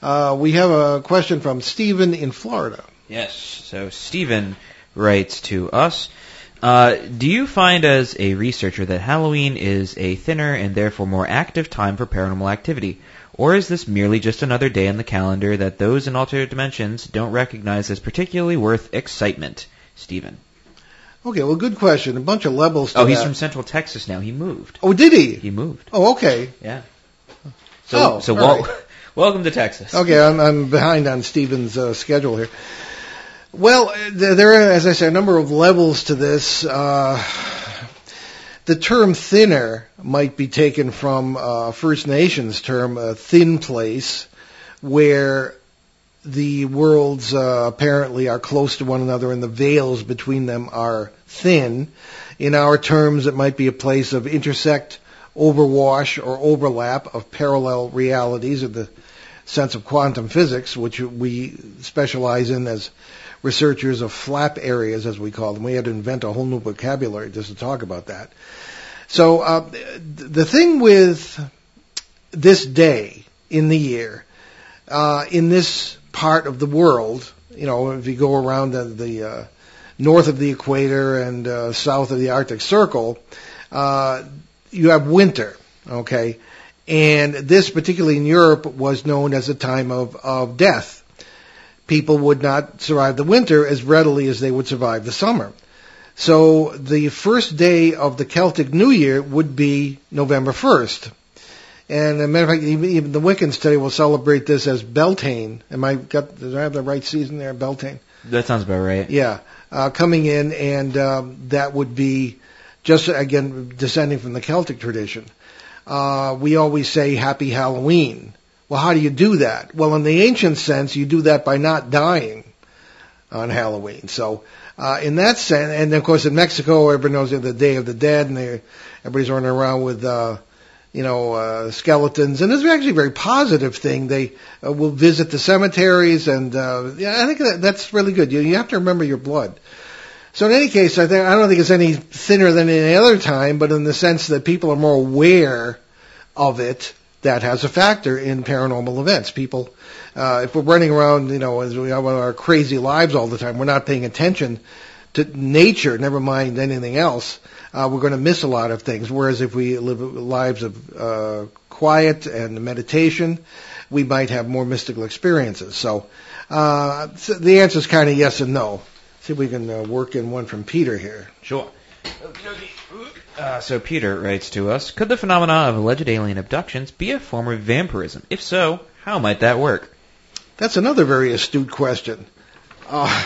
Uh, we have a question from Stephen in Florida. Yes. So Stephen writes to us. Uh, do you find as a researcher that Halloween is a thinner and therefore more active time for paranormal activity? Or is this merely just another day in the calendar that those in alternate dimensions don't recognize as particularly worth excitement? Stephen. Okay, well, good question. A bunch of levels to Oh, he's that. from Central Texas now. He moved. Oh, did he? He moved. Oh, okay. Yeah. So, Oh, so wel- right. welcome to Texas. Okay, I'm, I'm behind on Stephen's uh, schedule here. Well, there, are, as I say, a number of levels to this. Uh, the term thinner might be taken from uh, First Nations term, a thin place, where the worlds uh, apparently are close to one another and the veils between them are thin. In our terms, it might be a place of intersect, overwash, or overlap of parallel realities in the sense of quantum physics, which we specialize in as researchers of flap areas, as we call them. We had to invent a whole new vocabulary just to talk about that. So uh, the thing with this day in the year, uh, in this part of the world, you know, if you go around the, the uh, north of the equator and uh, south of the Arctic Circle, uh, you have winter, okay? And this, particularly in Europe, was known as a time of, of death. People would not survive the winter as readily as they would survive the summer. So the first day of the Celtic New Year would be November 1st. And as a matter of fact, even, the Wiccans today will celebrate this as Beltane. Am I got? Did I have the right season there? Beltane. That sounds about right. Yeah, uh, coming in, and um, that would be just again descending from the Celtic tradition. Uh, we always say Happy Halloween. Well, how do you do that? Well, in the ancient sense, you do that by not dying on Halloween. So, uh, in that sense, and of course in Mexico, everybody knows the Day of the Dead, and everybody's running around with, uh, you know, uh, skeletons, and it's actually a very positive thing. They uh, will visit the cemeteries, and uh, yeah, I think that, that's really good. You, you have to remember your blood. So in any case, I think I don't think it's any thinner than any other time, but in the sense that people are more aware of it, that has a factor in paranormal events. People, uh, if we're running around, you know, as we have our crazy lives all the time, we're not paying attention to nature, never mind anything else. Uh, we're going to miss a lot of things. Whereas if we live lives of uh, quiet and meditation, we might have more mystical experiences. So, uh, so the answer is kind of yes and no. See if we can uh, work in one from Peter here. Sure. Uh, so Peter writes to us, could the phenomena of alleged alien abductions be a form of vampirism? If so, how might that work? That's another very astute question. Uh,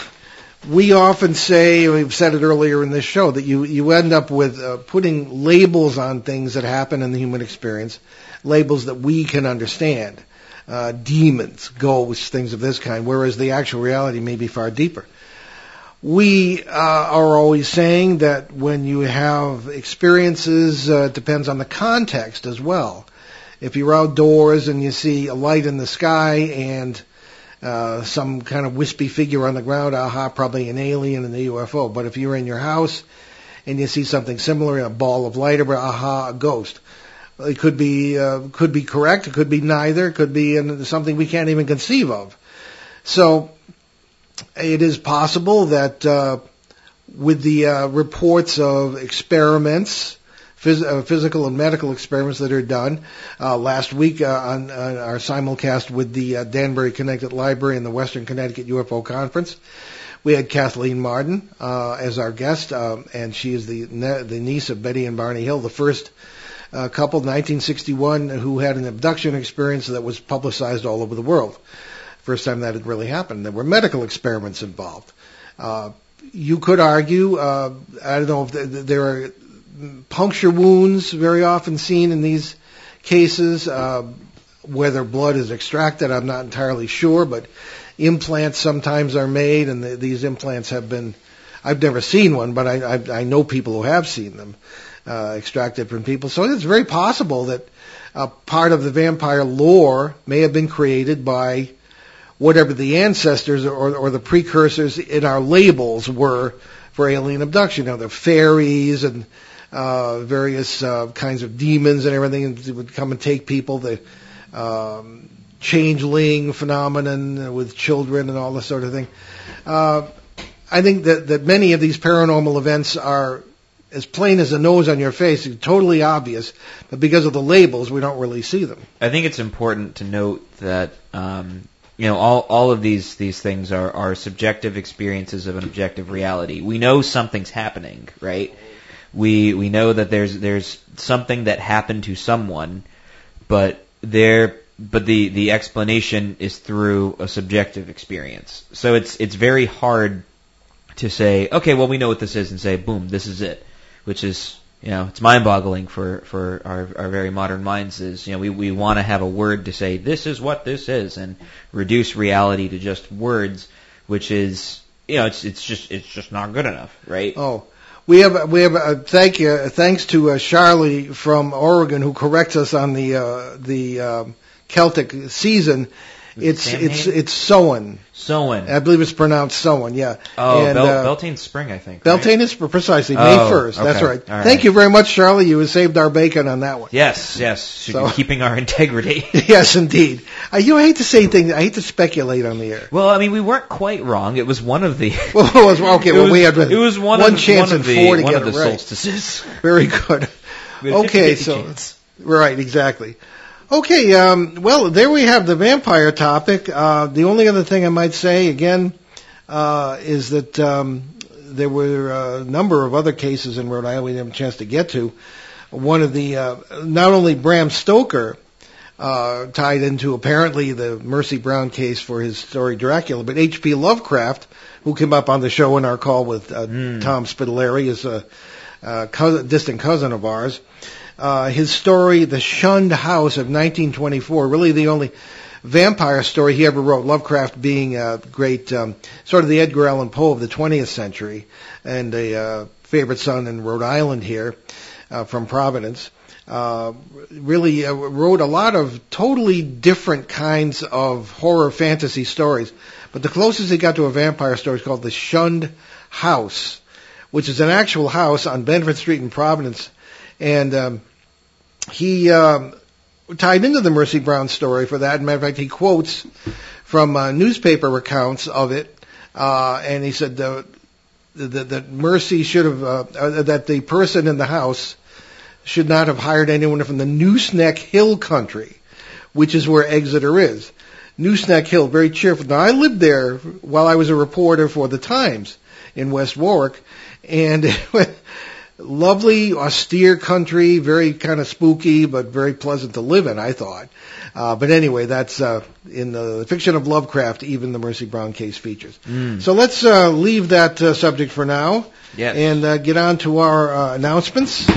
we often say, we've said it earlier in this show, that you, you end up with uh, putting labels on things that happen in the human experience, labels that we can understand. Uh, demons, ghosts, things of this kind, whereas the actual reality may be far deeper. We uh, are always saying that when you have experiences, uh, it depends on the context as well. If you're outdoors and you see a light in the sky and uh, some kind of wispy figure on the ground, aha, probably an alien in the UFO. But if you're in your house and you see something similar, a ball of light, or aha, a ghost. It could be uh, could be correct. It could be neither. It could be in something we can't even conceive of. So it is possible that uh, with the uh, reports of experiments, phys- uh, physical and medical experiments that are done, uh, last week uh, on, on our simulcast with the uh, Danbury Connecticut Library and the Western Connecticut UFO Conference, we had Kathleen Martin as our guest, um, and she is the ne- the niece of Betty and Barney Hill, the first couple, 1961, who had an abduction experience that was publicized all over the world. First time that had really happened. There were medical experiments involved. Uh, you could argue, uh, I don't know if th- th- there are puncture wounds very often seen in these cases. Uh, whether blood is extracted, I'm not entirely sure, but implants sometimes are made, and the, these implants have been. I've never seen one, but I, I, I know people who have seen them uh, extracted from people. So it's very possible that part of the vampire lore may have been created by whatever the ancestors or, or the precursors in our labels were for alien abduction. You know, the fairies and uh, various uh, kinds of demons and everything would come and take people. The um, changeling phenomenon with children and all this sort of thing. Uh, I think that, that many of these paranormal events are as plain as the nose on your face, totally obvious, but because of the labels, we don't really see them. I think it's important to note that um, you know all all of these these things are are subjective experiences of an objective reality. We know something's happening, right? We we know that there's there's something that happened to someone, but there but the the explanation is through a subjective experience. So it's it's very hard to say, okay, well we know what this is, and say, boom, this is it, which is you know it's mind-boggling for for our our very modern minds. Is you know we we want to have a word to say this is what this is, and reduce reality to just words, which is you know it's it's just it's just not good enough, right? Oh. We have we have a thank you thanks to uh, Charlie from Oregon who corrects us on the uh, the um, Celtic season. It's it's it's Samhain. Samhain. I believe it's pronounced Sowen. Yeah. Oh, and, Bel- uh, Beltane Spring, I think. right? Beltane is precisely May Oh, 1st. That's okay. right. Thank you very much, Charlie. You have saved our bacon on that one. Yes, yes. So- keeping our integrity. yes, indeed. Uh, you know, I hate to say things. I hate to speculate on the air. well, I mean, we weren't quite wrong. It was one of the. Well, it was, okay, it well, was, we had it was one, one of, chance one in of the, four to one get of it the right. solstices. Very good. We had a Okay, so chance. right, exactly. Okay, um, well, there we have the vampire topic. Uh, the only other thing I might say again uh, is that um, there were a number of other cases in Rhode Island we didn't have a chance to get to. One of the uh, not only Bram Stoker uh, tied into apparently the Mercy Brown case for his story Dracula, but H.P. Lovecraft, who came up on the show in our call with uh, Tom Spitaleri, is a, a cousin, distant cousin of ours. Uh, his story, The Shunned House of 1924, really the only vampire story he ever wrote. Lovecraft being a great, um, sort of the Edgar Allan Poe of the 20th century, and a uh, favorite son in Rhode Island here uh, from Providence. Uh, really uh, wrote a lot of totally different kinds of horror fantasy stories. But the closest he got to a vampire story is called The Shunned House, which is an actual house on Benefit Street in Providence. And um, he um, tied into the Mercy Brown story for that. Matter of fact, he quotes from uh, newspaper accounts of it, uh, and he said uh, that, that Mercy should have, uh, uh, that the person in the house should not have hired anyone from the Nooseneck Hill country, which is where Exeter is. Nooseneck Hill, very cheerful. Now, I lived there while I was a reporter for the Times in West Warwick, and lovely, austere country, very kind of spooky, but very pleasant to live in, I thought. Uh, but anyway, that's uh, in the fiction of Lovecraft, even the Mercy Brown case features. So let's uh, leave that uh, subject for now Yes. and uh, get on to our uh, announcements.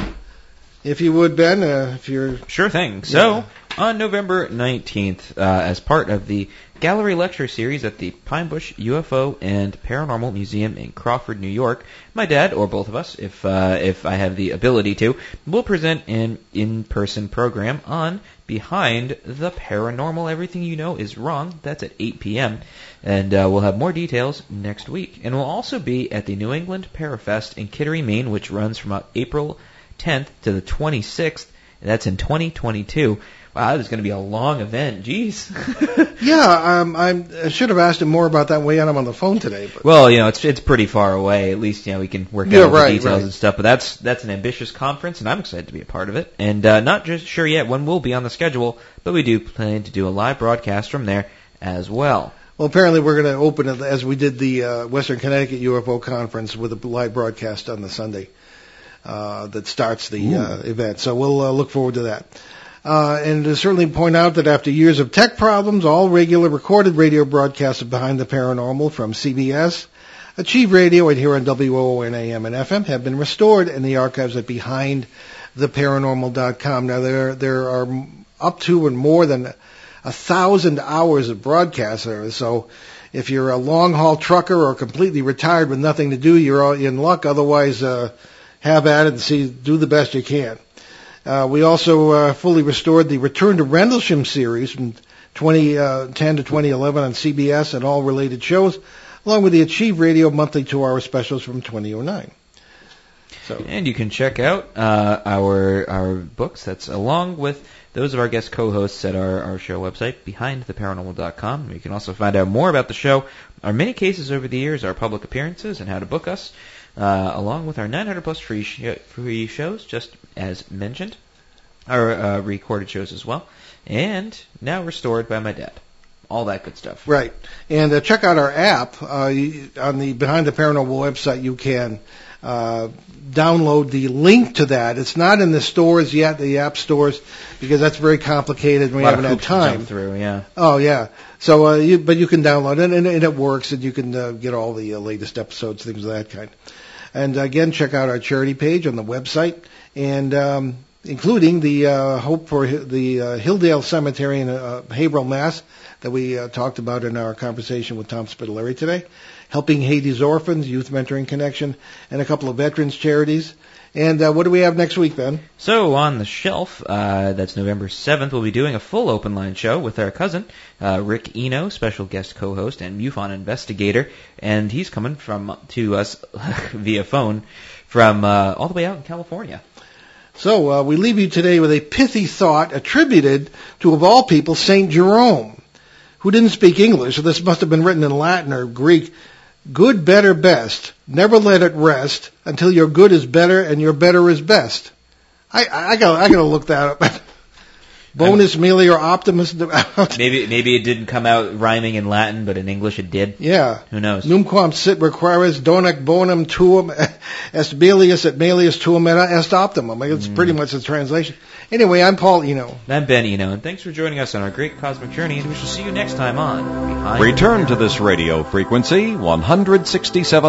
If you would, Ben, uh, if you're Sure thing. So, on November 19th, uh, as part of the gallery lecture series at the Pine Bush UFO and Paranormal Museum in Crawford, New York, my dad, or both of us, if uh, if I have the ability to, will present an in-person program on Behind the Paranormal. Everything you know is wrong. That's at 8 p.m. And uh, we'll have more details next week. And we'll also be at the New England Parafest in Kittery, Maine, which runs from April 10th to the 26th. That's in 2022. Wow, that is going to be a long event. Jeez. Yeah, um, I'm, I should have asked him more about that way I'm on the phone today. But well, you know, it's it's pretty far away. At least you know we can work out Yeah, all the details right. and stuff. But that's that's an ambitious conference, and I'm excited to be a part of it. And uh, not just sure yet when we'll be on the schedule, but we do plan to do a live broadcast from there as well. well, apparently we're going to open it as we did the uh, Western Connecticut UFO conference with a live broadcast on the Sunday uh, that starts the uh, event. So we'll uh, look forward to that. Uh, and to certainly point out that after years of tech problems, all regular recorded radio broadcasts of Behind the Paranormal from CBS, Achieve Radio, and here on WOON AM and FM have been restored in the archives at BehindTheParanormal.com. Now there there are up to and more than a thousand hours of broadcasts there. So if you're a long haul trucker or completely retired with nothing to do, you're in luck. Otherwise, uh, have at it and see do the best you can. Uh, we also uh, fully restored the Return to Rendlesham series from 2010 to 2011 on CBS and all related shows, along with the Achieve Radio monthly two-hour specials from 2009. So And you can check out uh, our our books. That's along with those of our guest co-hosts at our, our show website, behindtheparanormal.com. You can also find out more about the show, our many cases over the years, our public appearances, and how to book us, uh, along with our 900 plus free sh- free shows, just as mentioned, our uh, recorded shows as well, and now restored by my dad. All that good stuff. Right. And uh, check out our app. Uh, you- on the Behind the Paranormal website, you can uh, download the link to that. It's not in the stores yet, the app stores, because that's very complicated and we haven't had hoops to jump time. through, yeah. Oh, yeah. So, uh, you, but you can download it and, and it works and you can uh, get all the uh, latest episodes, things of that kind. And again, check out our charity page on the website and, um, including the, uh, Hope for Hi- the, uh, Hilldale Cemetery in, uh, Haverhill, Mass that we uh, talked about in our conversation with Tom Spitaleri today, helping Haiti's Orphans, Youth Mentoring Connection, and a couple of veterans charities. And uh, what do we have next week, then? So on the shelf, uh, that's November 7th, we'll be doing a full open line show with our cousin, uh, Rick Eno, special guest co-host and MUFON investigator, and he's coming from to us via phone from uh, all the way out in California. So uh, we leave you today with a pithy thought attributed to, of all people, Saint Jerome, who didn't speak English, so this must have been written in Latin or Greek. Good, better, best. Never let it rest until your good is better and your better is best. I, I, I gotta, I gotta look that up. Bonus melior optimus. Maybe maybe it didn't come out rhyming in Latin, but in English it did. yeah. Who knows? Numquam sit requires donec bonum tuum est belius et melius tuum et est optimum. It's hmm. pretty much the translation. Anyway, I'm Paul Eno. I'm Ben Eno, and thanks for joining us on our great cosmic journey, and we shall see you next time on Behind Return to this radio frequency 167